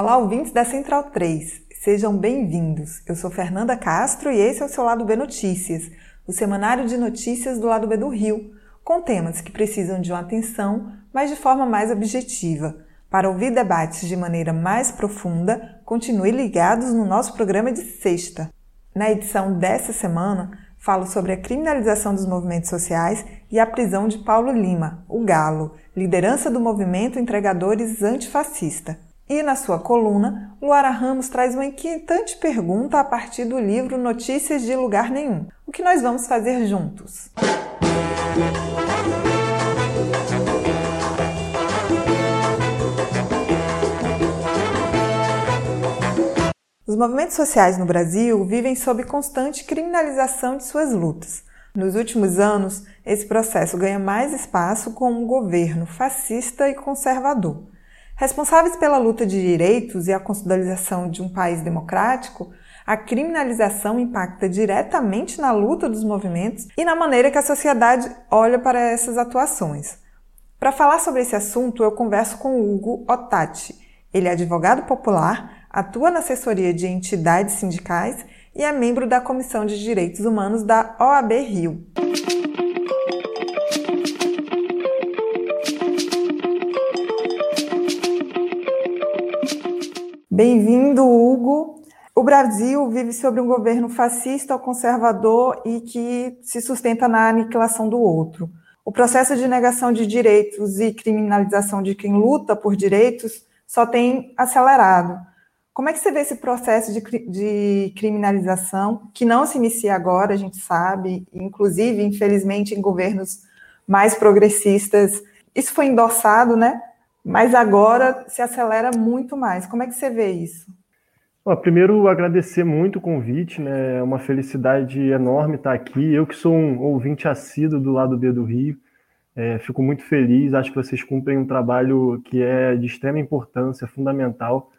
Olá, ouvintes da Central 3. Sejam bem-vindos. Eu sou Fernanda Castro e esse é o seu Lado B Notícias, o semanário de notícias do Lado B do Rio, com temas que precisam de uma atenção, mas de forma mais objetiva. Para ouvir debates de maneira mais profunda, continue ligados no nosso programa de sexta. Na edição dessa semana, falo sobre a criminalização dos movimentos sociais e a prisão de Paulo Lima, o Galo, liderança do movimento Entregadores Antifascista. E na sua coluna, Luara Ramos traz uma inquietante pergunta a partir do livro Notícias de Lugar Nenhum. O que nós vamos fazer juntos? Os movimentos sociais no Brasil vivem sob constante criminalização de suas lutas. Nos últimos anos, esse processo ganha mais espaço com um governo fascista e conservador. Responsáveis pela luta de direitos e a consolidação de um país democrático, a criminalização impacta diretamente na luta dos movimentos e na maneira que a sociedade olha para essas atuações. Para falar sobre esse assunto, eu converso com Hugo Otati. Ele é advogado popular, atua na assessoria de entidades sindicais e é membro da Comissão de Direitos Humanos da OAB Rio. Bem-vindo, Hugo. O Brasil vive sobre um governo fascista ou conservador e que se sustenta na aniquilação do outro. O processo de negação de direitos e criminalização de quem luta por direitos só tem acelerado. Como é que você vê esse processo de, de criminalização, que não se inicia agora, a gente sabe, inclusive, infelizmente, em governos mais progressistas, isso foi endossado, né, mas agora se acelera muito mais. Como é que você vê isso? Bom, primeiro, agradecer muito o convite, né? É uma felicidade enorme estar aqui. Eu que sou um ouvinte assíduo do lado B do Rio, é, fico muito feliz. Acho que vocês cumprem um trabalho que é de extrema importância, fundamental.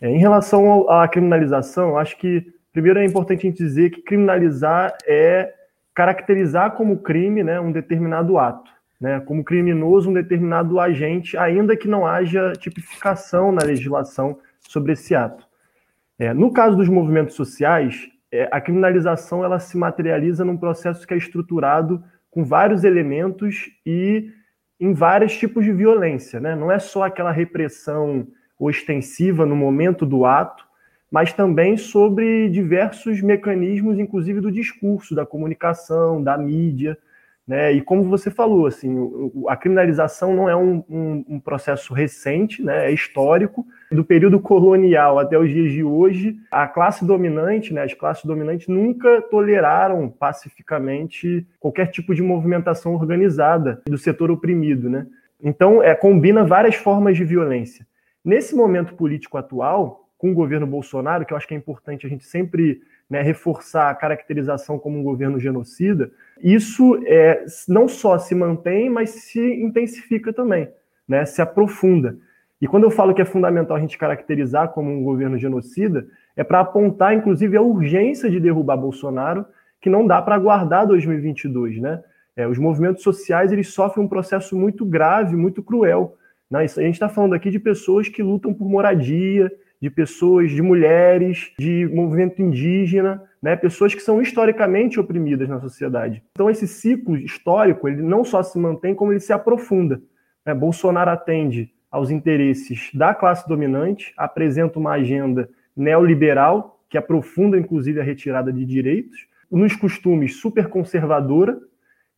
É, em relação à criminalização, acho que primeiro é importante a gente dizer que criminalizar é caracterizar como crime né, um determinado ato né, como criminoso um determinado agente, ainda que não haja tipificação na legislação sobre esse ato. É, no caso dos movimentos sociais, é, a criminalização ela se materializa num processo que é estruturado com vários elementos e em vários tipos de violência. Né? Não é só aquela repressão ostensiva no momento do ato, mas também sobre diversos mecanismos, inclusive do discurso, da comunicação, da mídia. Né? E como você falou, assim, a criminalização não é um, um, um, processo recente, né? é histórico. Do período colonial até os dias de hoje, a classe dominante, né? as classes dominantes nunca toleraram pacificamente qualquer tipo de movimentação organizada do setor oprimido. Né? Então, é, combina várias formas de violência. Nesse momento político atual, com o governo Bolsonaro, que eu acho que é importante a gente sempre né, reforçar a caracterização como um governo genocida, isso é, não só se mantém, mas se intensifica também, né, se aprofunda. E quando eu falo que é fundamental a gente caracterizar como um governo genocida, é para apontar, inclusive, a urgência de derrubar Bolsonaro, que não dá para aguardar 2022, né? É, os movimentos sociais eles sofrem um processo muito grave, muito cruel. Né? A gente está falando aqui de pessoas que lutam por moradia, de pessoas, de mulheres, de movimento indígena, né, pessoas que são historicamente oprimidas na sociedade. Então esse ciclo histórico, ele não só se mantém, como ele se aprofunda. Né? Bolsonaro atende aos interesses da classe dominante, apresenta uma agenda neoliberal que aprofunda inclusive a retirada de direitos, nos costumes super conservadora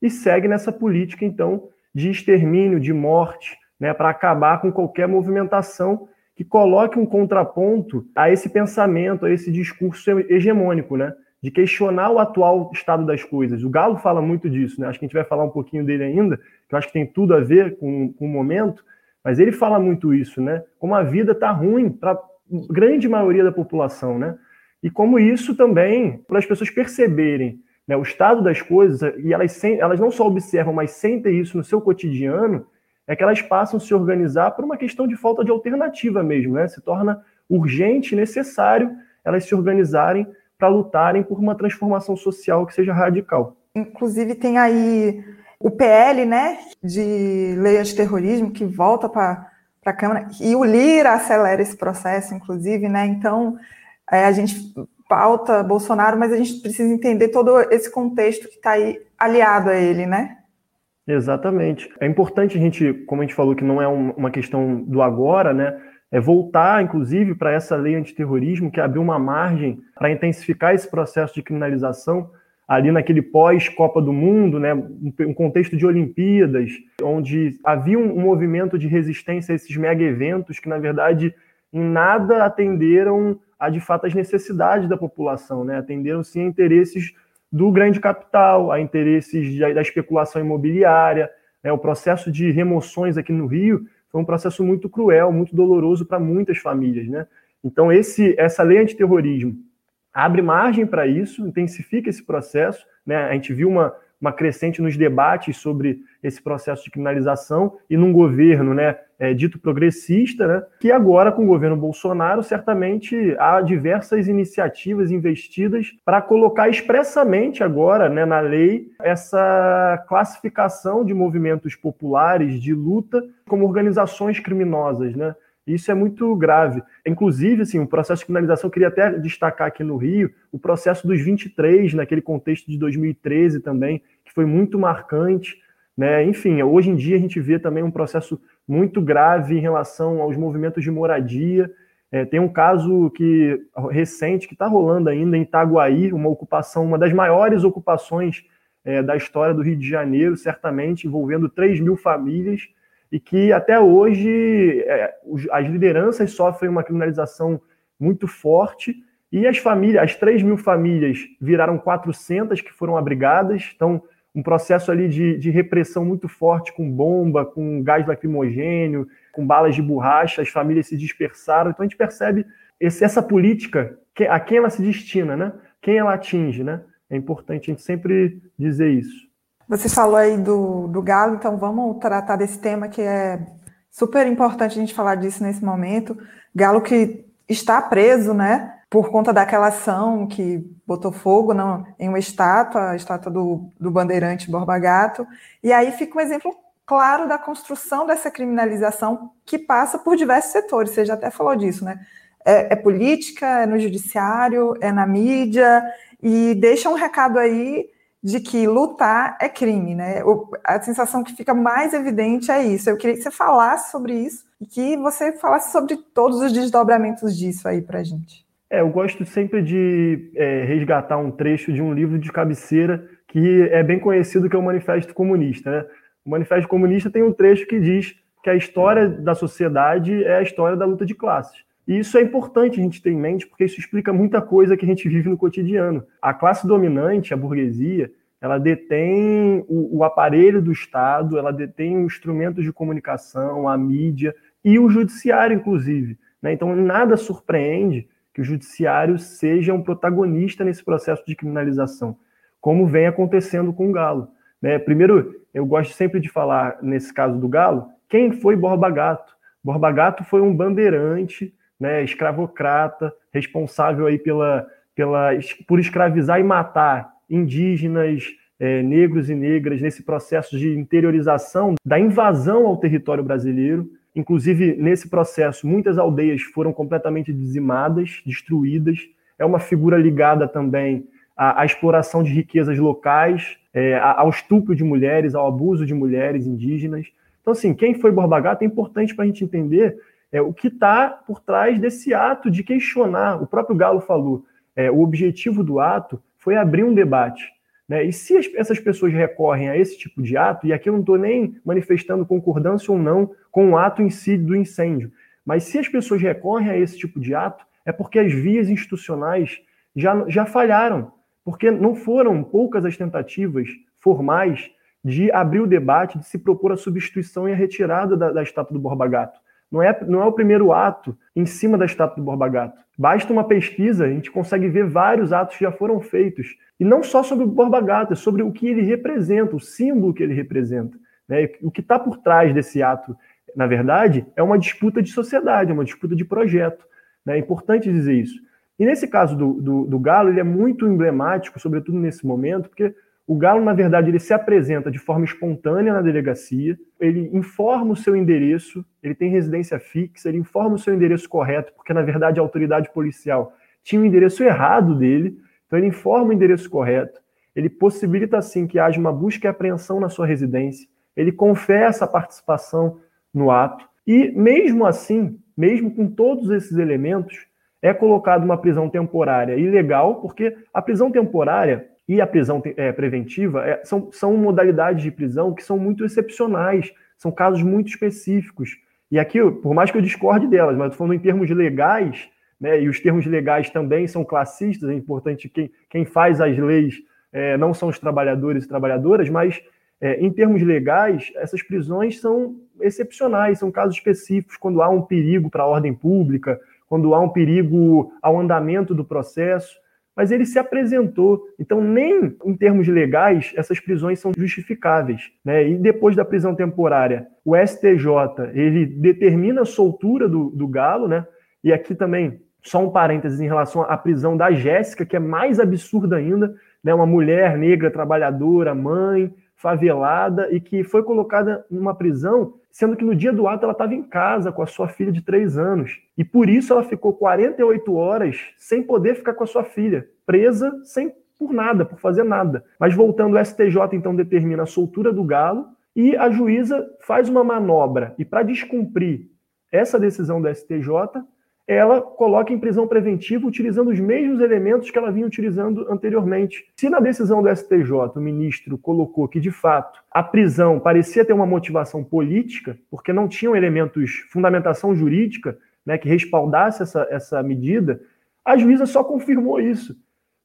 e segue nessa política então de extermínio, de morte, né, para acabar com qualquer movimentação que coloque um contraponto a esse pensamento, a esse discurso hegemônico, né? De questionar o atual estado das coisas. O Galo fala muito disso, né? Acho que a gente vai falar um pouquinho dele ainda, que eu acho que tem tudo a ver com, com o momento, mas ele fala muito isso, né? Como a vida está ruim para a grande maioria da população, né? E como isso também, para as pessoas perceberem né, o estado das coisas, e elas, elas não só observam, mas sentem isso no seu cotidiano, é que elas passam a se organizar por uma questão de falta de alternativa mesmo, né? Se torna urgente necessário elas se organizarem para lutarem por uma transformação social que seja radical. Inclusive tem aí o PL, né, de lei antiterrorismo que volta para para a Câmara, e o Lira acelera esse processo, inclusive, né? Então, é, a gente pauta Bolsonaro, mas a gente precisa entender todo esse contexto que está aí aliado a ele, né? Exatamente. É importante a gente, como a gente falou, que não é uma questão do agora, né? É voltar, inclusive, para essa lei antiterrorismo que abriu uma margem para intensificar esse processo de criminalização ali naquele pós-Copa do Mundo, né, um contexto de Olimpíadas, onde havia um movimento de resistência a esses mega eventos que, na verdade, em nada atenderam a, de fato, as necessidades da população, né, atenderam sim a interesses do grande capital, a interesses da especulação imobiliária. Né, o processo de remoções aqui no Rio foi um processo muito cruel, muito doloroso para muitas famílias. Né? Então, esse, essa lei antiterrorismo, abre margem para isso, intensifica esse processo. Né? A gente viu uma, uma crescente nos debates sobre esse processo de criminalização e num governo né, é, dito progressista, né, que agora, com o governo Bolsonaro, certamente há diversas iniciativas investidas para colocar expressamente agora né, na lei essa classificação de movimentos populares de luta como organizações criminosas. Né? Isso é muito grave. Inclusive, assim, o processo de criminalização, eu queria até destacar aqui no Rio, o processo dos 23, naquele contexto de 2013 também, que foi muito marcante. Né? Enfim, hoje em dia a gente vê também um processo muito grave em relação aos movimentos de moradia. É, tem um caso que recente que está rolando ainda em Itaguaí, uma ocupação, uma das maiores ocupações é, da história do Rio de Janeiro, certamente envolvendo 3 mil famílias e que até hoje é, as lideranças sofrem uma criminalização muito forte e as famílias, as 3 mil famílias viraram 400 que foram abrigadas, então um processo ali de, de repressão muito forte com bomba, com gás lacrimogênio, com balas de borracha, as famílias se dispersaram, então a gente percebe esse, essa política, a quem ela se destina, né? quem ela atinge, né? É importante a gente sempre dizer isso. Você falou aí do, do Galo, então vamos tratar desse tema que é super importante a gente falar disso nesse momento. Galo que está preso, né, por conta daquela ação que botou fogo não, em uma estátua, a estátua do, do bandeirante Borba Gato. E aí fica um exemplo claro da construção dessa criminalização que passa por diversos setores. Você já até falou disso, né? É, é política, é no judiciário, é na mídia, e deixa um recado aí de que lutar é crime, né? A sensação que fica mais evidente é isso. Eu queria que você falasse sobre isso e que você falasse sobre todos os desdobramentos disso aí para gente. É, eu gosto sempre de é, resgatar um trecho de um livro de cabeceira que é bem conhecido, que é o Manifesto Comunista. Né? O Manifesto Comunista tem um trecho que diz que a história da sociedade é a história da luta de classes. E isso é importante a gente ter em mente, porque isso explica muita coisa que a gente vive no cotidiano. A classe dominante, a burguesia, ela detém o, o aparelho do Estado, ela detém os instrumentos de comunicação, a mídia e o judiciário, inclusive. Né? Então, nada surpreende que o judiciário seja um protagonista nesse processo de criminalização, como vem acontecendo com o Galo. Né? Primeiro, eu gosto sempre de falar, nesse caso do Galo, quem foi Borba Gato? Borba Gato foi um bandeirante né, escravocrata, responsável aí pela, pela, por escravizar e matar indígenas, é, negros e negras nesse processo de interiorização da invasão ao território brasileiro. Inclusive, nesse processo, muitas aldeias foram completamente dizimadas, destruídas. É uma figura ligada também à, à exploração de riquezas locais, é, ao estupro de mulheres, ao abuso de mulheres indígenas. Então, assim, quem foi Borba Gato é importante para a gente entender é, o que está por trás desse ato de questionar. O próprio Galo falou, é, o objetivo do ato foi abrir um debate. Né? E se as, essas pessoas recorrem a esse tipo de ato, e aqui eu não estou nem manifestando concordância ou não com o ato em si do incêndio, mas se as pessoas recorrem a esse tipo de ato, é porque as vias institucionais já, já falharam, porque não foram poucas as tentativas formais de abrir o debate, de se propor a substituição e a retirada da, da estátua do Borba Gato. Não é, não é o primeiro ato em cima da estátua do Borba Gato. Basta uma pesquisa, a gente consegue ver vários atos que já foram feitos. E não só sobre o Borba Gato, é sobre o que ele representa, o símbolo que ele representa. Né? O que está por trás desse ato, na verdade, é uma disputa de sociedade, é uma disputa de projeto. Né? É importante dizer isso. E nesse caso do, do, do Galo, ele é muito emblemático, sobretudo nesse momento, porque O Galo, na verdade, ele se apresenta de forma espontânea na delegacia, ele informa o seu endereço, ele tem residência fixa, ele informa o seu endereço correto, porque na verdade a autoridade policial tinha o endereço errado dele, então ele informa o endereço correto, ele possibilita assim que haja uma busca e apreensão na sua residência, ele confessa a participação no ato, e mesmo assim, mesmo com todos esses elementos, é colocada uma prisão temporária ilegal, porque a prisão temporária e a prisão é, preventiva é, são, são modalidades de prisão que são muito excepcionais, são casos muito específicos. E aqui, por mais que eu discorde delas, mas falando em termos legais, né, e os termos legais também são classistas, é importante quem, quem faz as leis é, não são os trabalhadores e trabalhadoras, mas é, em termos legais, essas prisões são excepcionais, são casos específicos, quando há um perigo para a ordem pública, quando há um perigo ao andamento do processo mas ele se apresentou. Então, nem em termos legais, essas prisões são justificáveis. Né? E depois da prisão temporária, o STJ ele determina a soltura do, do Galo, né? e aqui também, só um parênteses em relação à prisão da Jéssica, que é mais absurda ainda, né? uma mulher negra, trabalhadora, mãe, favelada, e que foi colocada numa prisão sendo que no dia do ato ela estava em casa com a sua filha de três anos. E por isso ela ficou 48 horas sem poder ficar com a sua filha, presa sem por nada, por fazer nada. Mas voltando, o STJ então determina a soltura do galo e a juíza faz uma manobra. E para descumprir essa decisão do STJ, ela coloca em prisão preventiva utilizando os mesmos elementos que ela vinha utilizando anteriormente. Se na decisão do STJ o ministro colocou que, de fato, a prisão parecia ter uma motivação política, porque não tinham elementos, fundamentação jurídica, né, que respaldasse essa, essa medida, a juíza só confirmou isso.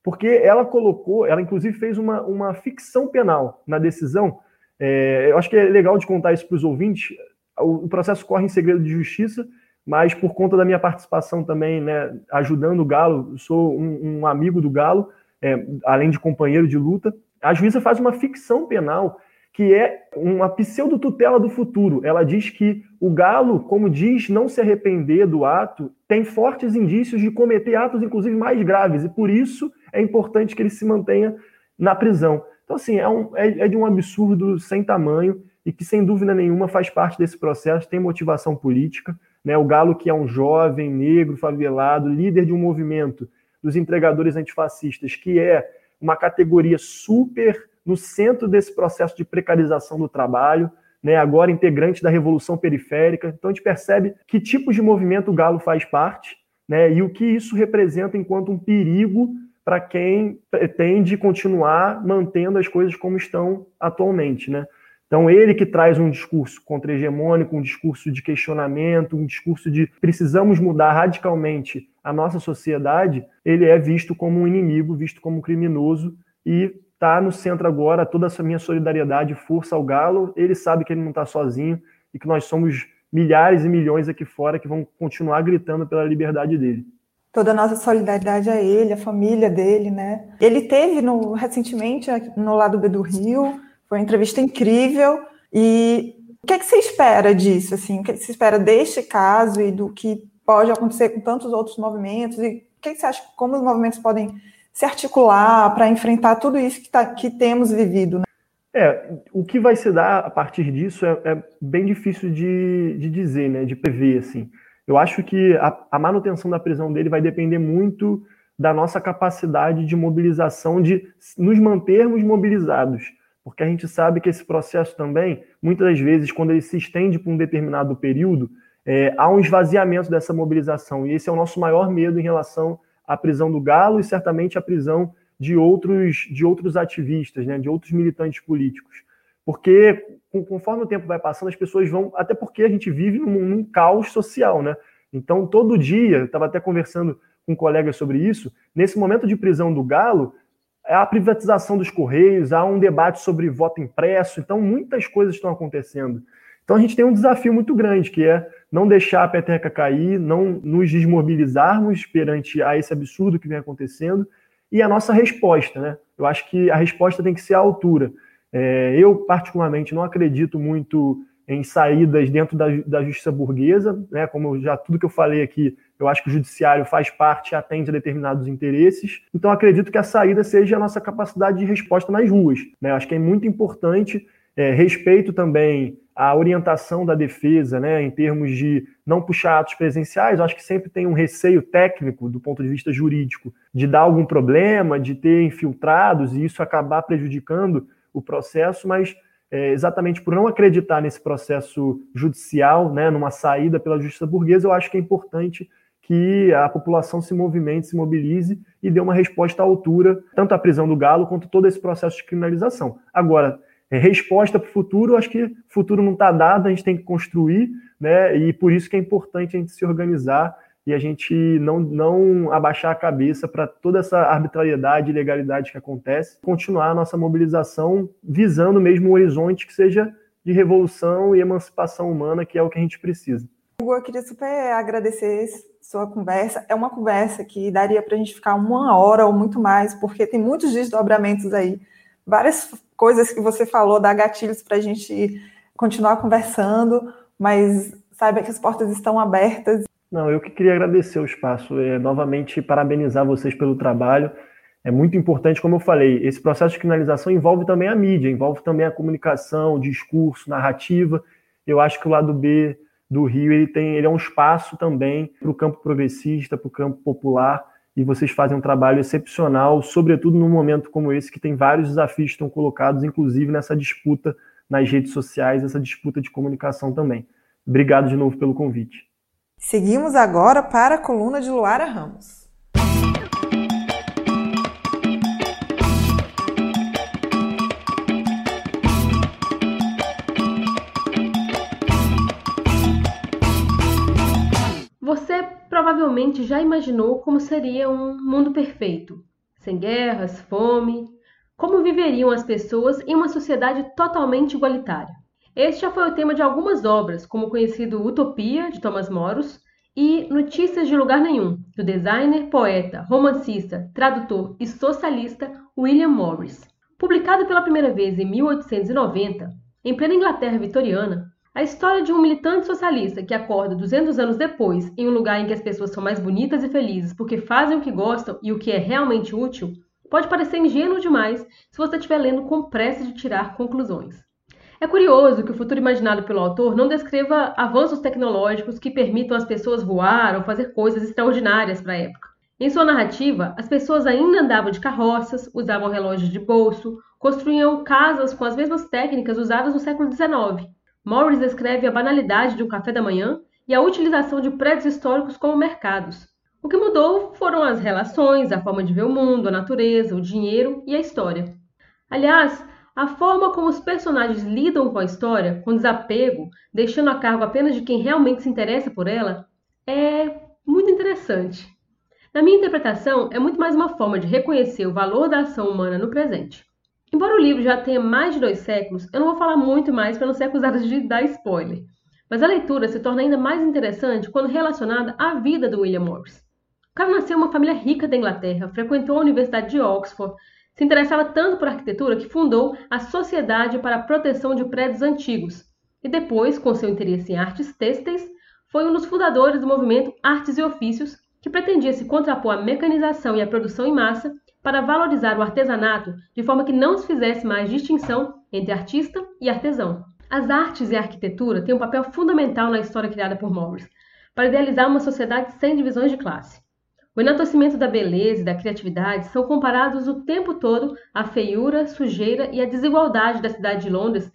Porque ela colocou, ela inclusive fez uma, uma ficção penal na decisão. É, eu acho que é legal de contar isso para os ouvintes. O, o processo corre em segredo de justiça, mas por conta da minha participação também, né, ajudando o Galo, sou um, um amigo do Galo, é, além de companheiro de luta, a juíza faz uma ficção penal que é uma pseudo-tutela do futuro. Ela diz que o Galo, como diz, não se arrepender do ato, tem fortes indícios de cometer atos, inclusive, mais graves, e por isso é importante que ele se mantenha na prisão. Então, assim, é, um, é, é de um absurdo sem tamanho e que, sem dúvida nenhuma, faz parte desse processo, tem motivação política. Né? O Galo, que é um jovem, negro, favelado, líder de um movimento dos entregadores antifascistas, que é uma categoria super no centro desse processo de precarização do trabalho, né? agora integrante da Revolução Periférica. Então a gente percebe que tipo de movimento o Galo faz parte né? e o que isso representa enquanto um perigo para quem pretende continuar mantendo as coisas como estão atualmente. Né? Então, ele que traz um discurso contra-hegemônico, um discurso de questionamento, um discurso de precisamos mudar radicalmente a nossa sociedade, ele é visto como um inimigo, visto como um criminoso e está no centro agora toda essa minha solidariedade, força ao Galo. Ele sabe que ele não está sozinho e que nós somos milhares e milhões aqui fora que vão continuar gritando pela liberdade dele toda a nossa solidariedade a ele, a família dele, né? Ele teve no, recentemente no lado B do Rio, foi uma entrevista incrível. E o que, é que você espera disso? Assim? O que, é que você espera deste caso e do que pode acontecer com tantos outros movimentos? E o que, é que você acha como os movimentos podem se articular para enfrentar tudo isso que, tá, que temos vivido? Né? É, o que vai se dar a partir disso é, é bem difícil de, de, dizer, né, de prever, assim. Eu acho que a, a, manutenção da prisão dele vai depender muito da nossa capacidade de mobilização, de nos mantermos mobilizados porque a gente sabe que esse processo também, muitas das vezes, quando ele se estende por um determinado período, é, há um esvaziamento dessa mobilização. E esse é o nosso maior medo em relação à prisão do Galo e certamente à prisão de outros, de outros ativistas, né, de outros militantes políticos. Porque conforme o tempo vai passando, as pessoas vão. Até porque a gente vive num, num caos social, né? Então, todo dia, estava até conversando com colegas sobre isso, nesse momento de prisão do Galo, a privatização dos Correios, há um debate sobre voto impresso, então muitas coisas estão acontecendo. Então a gente tem um desafio muito grande, que é não deixar a peteca cair, não nos desmobilizarmos perante a esse absurdo que vem acontecendo, e a nossa resposta, né? Eu acho que a resposta tem que ser à altura. É, eu, particularmente, não acredito muito em saídas dentro da, da justiça burguesa, né? Como já tudo que eu falei aqui, eu acho que o judiciário faz parte e atende a determinados interesses. Então, acredito que a saída seja a nossa capacidade de resposta nas ruas. Né? Acho que é muito importante. É, respeito também a orientação da defesa, né, em termos de não puxar atos presenciais, eu acho que sempre tem um receio técnico, do ponto de vista jurídico, de dar algum problema, de ter infiltrados e isso acabar prejudicando o processo, mas é, exatamente por não acreditar nesse processo judicial, né, numa saída pela justiça burguesa, eu acho que é importante que a população se movimente, se mobilize e dê uma resposta à altura, tanto à prisão do Galo quanto todo esse processo de criminalização. Agora, é, resposta para o futuro, acho que futuro não está dado, a gente tem que construir, né? E por isso que é importante a gente se organizar e a gente não, não abaixar a cabeça para toda essa arbitrariedade e ilegalidade que acontece, continuar a nossa mobilização visando mesmo um horizonte que seja de revolução e emancipação humana, que é o que a gente precisa. Hugo, eu queria super agradecer sua conversa. É uma conversa que daria para a gente ficar uma hora ou muito mais, porque tem muitos desdobramentos aí, várias coisas que você falou, dá gatilhos para a gente continuar conversando, mas saiba que as portas estão abertas não, eu que queria agradecer o espaço, é, novamente parabenizar vocês pelo trabalho. É muito importante, como eu falei, esse processo de criminalização envolve também a mídia, envolve também a comunicação, o discurso, narrativa. Eu acho que o lado B do Rio ele tem, ele é um espaço também para o campo progressista, para o campo popular, e vocês fazem um trabalho excepcional, sobretudo num momento como esse que tem vários desafios que estão colocados, inclusive nessa disputa nas redes sociais, essa disputa de comunicação também. Obrigado de novo pelo convite. Seguimos agora para a coluna de Luara Ramos. Você provavelmente já imaginou como seria um mundo perfeito, sem guerras, fome, como viveriam as pessoas em uma sociedade totalmente igualitária. Este já foi o tema de algumas obras, como o conhecido Utopia, de Thomas Moros, e Notícias de Lugar Nenhum, do designer, poeta, romancista, tradutor e socialista William Morris. Publicado pela primeira vez em 1890, em plena Inglaterra vitoriana, a história de um militante socialista que acorda 200 anos depois em um lugar em que as pessoas são mais bonitas e felizes porque fazem o que gostam e o que é realmente útil pode parecer ingênuo demais se você estiver lendo com pressa de tirar conclusões. É curioso que o futuro imaginado pelo autor não descreva avanços tecnológicos que permitam às pessoas voar ou fazer coisas extraordinárias para a época. Em sua narrativa, as pessoas ainda andavam de carroças, usavam relógios de bolso, construíam casas com as mesmas técnicas usadas no século XIX. Morris descreve a banalidade de um café da manhã e a utilização de prédios históricos como mercados. O que mudou foram as relações, a forma de ver o mundo, a natureza, o dinheiro e a história. Aliás, a forma como os personagens lidam com a história, com desapego, deixando a cargo apenas de quem realmente se interessa por ela, é muito interessante. Na minha interpretação, é muito mais uma forma de reconhecer o valor da ação humana no presente. Embora o livro já tenha mais de dois séculos, eu não vou falar muito mais para não ser acusada de dar spoiler. Mas a leitura se torna ainda mais interessante quando relacionada à vida do William Morris. O cara nasceu em uma família rica da Inglaterra, frequentou a Universidade de Oxford, se interessava tanto por arquitetura que fundou a Sociedade para a Proteção de Prédios Antigos e depois, com seu interesse em artes têxteis, foi um dos fundadores do movimento Artes e Ofícios, que pretendia se contrapor à mecanização e à produção em massa para valorizar o artesanato de forma que não se fizesse mais distinção entre artista e artesão. As artes e a arquitetura têm um papel fundamental na história criada por Morris, para idealizar uma sociedade sem divisões de classe. O enaltecimento da beleza e da criatividade são comparados o tempo todo à feiura, sujeira e à desigualdade da cidade de Londres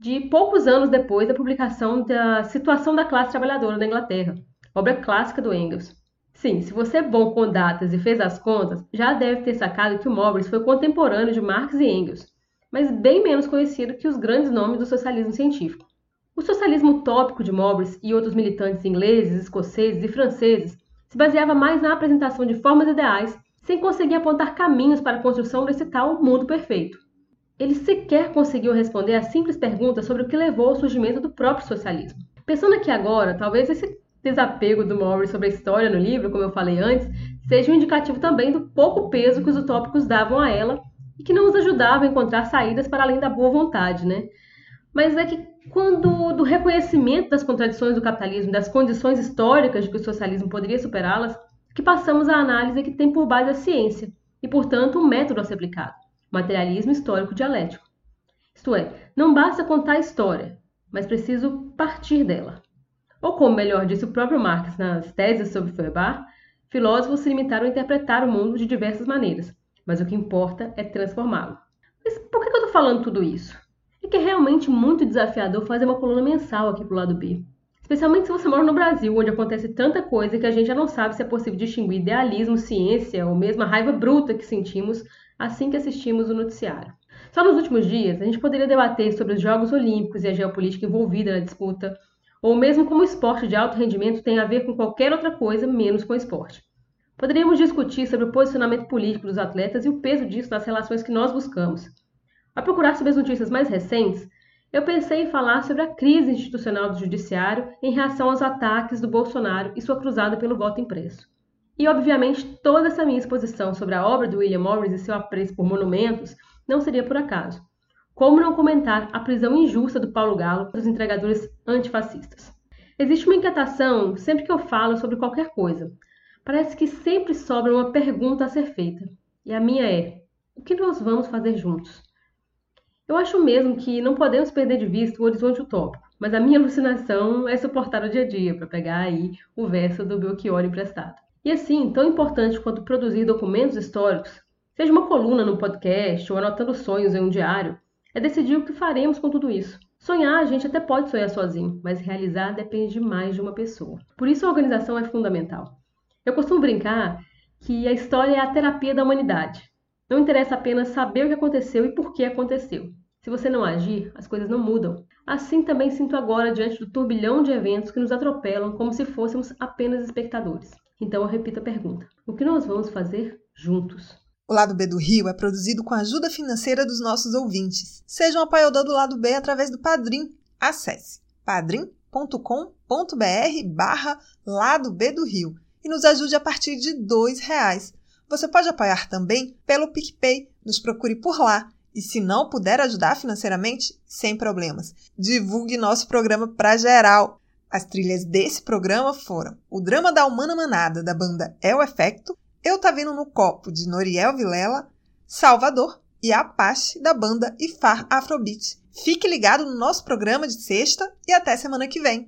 de poucos anos depois da publicação da Situação da Classe Trabalhadora da Inglaterra, obra clássica do Engels. Sim, se você é bom com datas e fez as contas, já deve ter sacado que o Morris foi contemporâneo de Marx e Engels, mas bem menos conhecido que os grandes nomes do socialismo científico. O socialismo utópico de Morris e outros militantes ingleses, escoceses e franceses se baseava mais na apresentação de formas ideais, sem conseguir apontar caminhos para a construção desse tal mundo perfeito. Ele sequer conseguiu responder a simples pergunta sobre o que levou ao surgimento do próprio socialismo. Pensando aqui agora, talvez esse desapego do Morris sobre a história no livro, como eu falei antes, seja um indicativo também do pouco peso que os utópicos davam a ela e que não os ajudava a encontrar saídas para além da boa vontade, né? Mas é que quando do reconhecimento das contradições do capitalismo, das condições históricas de que o socialismo poderia superá-las, que passamos à análise que tem por base a ciência e, portanto, um método a ser aplicado, materialismo histórico dialético. Isto é, não basta contar a história, mas preciso partir dela. Ou como melhor disse o próprio Marx nas teses sobre Feuerbach, filósofos se limitaram a interpretar o mundo de diversas maneiras, mas o que importa é transformá-lo. Mas por que eu estou falando tudo isso? É que é realmente muito desafiador fazer uma coluna mensal aqui pro lado B. Especialmente se você mora no Brasil, onde acontece tanta coisa que a gente já não sabe se é possível distinguir idealismo, ciência ou mesmo a raiva bruta que sentimos assim que assistimos o noticiário. Só nos últimos dias, a gente poderia debater sobre os Jogos Olímpicos e a geopolítica envolvida na disputa, ou mesmo como o esporte de alto rendimento tem a ver com qualquer outra coisa menos com o esporte. Poderíamos discutir sobre o posicionamento político dos atletas e o peso disso nas relações que nós buscamos. Ao procurar sobre as notícias mais recentes, eu pensei em falar sobre a crise institucional do judiciário em reação aos ataques do Bolsonaro e sua cruzada pelo voto impresso. E, obviamente, toda essa minha exposição sobre a obra do William Morris e seu apreço por monumentos não seria por acaso. Como não comentar a prisão injusta do Paulo Galo dos entregadores antifascistas? Existe uma inquietação sempre que eu falo sobre qualquer coisa. Parece que sempre sobra uma pergunta a ser feita. E a minha é: o que nós vamos fazer juntos? Eu acho mesmo que não podemos perder de vista o horizonte utópico, mas a minha alucinação é suportar o dia a dia, para pegar aí o verso do Belchior emprestado. E assim, tão importante quanto produzir documentos históricos, seja uma coluna no podcast ou anotando sonhos em um diário, é decidir o que faremos com tudo isso. Sonhar, a gente até pode sonhar sozinho, mas realizar depende de mais de uma pessoa. Por isso a organização é fundamental. Eu costumo brincar que a história é a terapia da humanidade. Não interessa apenas saber o que aconteceu e por que aconteceu. Se você não agir, as coisas não mudam. Assim também sinto agora diante do turbilhão de eventos que nos atropelam como se fôssemos apenas espectadores. Então eu repito a pergunta: o que nós vamos fazer juntos? O Lado B do Rio é produzido com a ajuda financeira dos nossos ouvintes. Seja um apoiador do Lado B através do Padrim. Acesse padrim.com.br barra Lado B do Rio e nos ajude a partir de R$ reais. Você pode apoiar também pelo PicPay. Nos procure por lá. E se não puder ajudar financeiramente, sem problemas. Divulgue nosso programa para geral. As trilhas desse programa foram o Drama da Humana Manada, da banda El Efecto, Eu Tá Vindo no Copo, de Noriel Vilela, Salvador e Apache, da banda Ifar Afrobeat. Fique ligado no nosso programa de sexta e até semana que vem.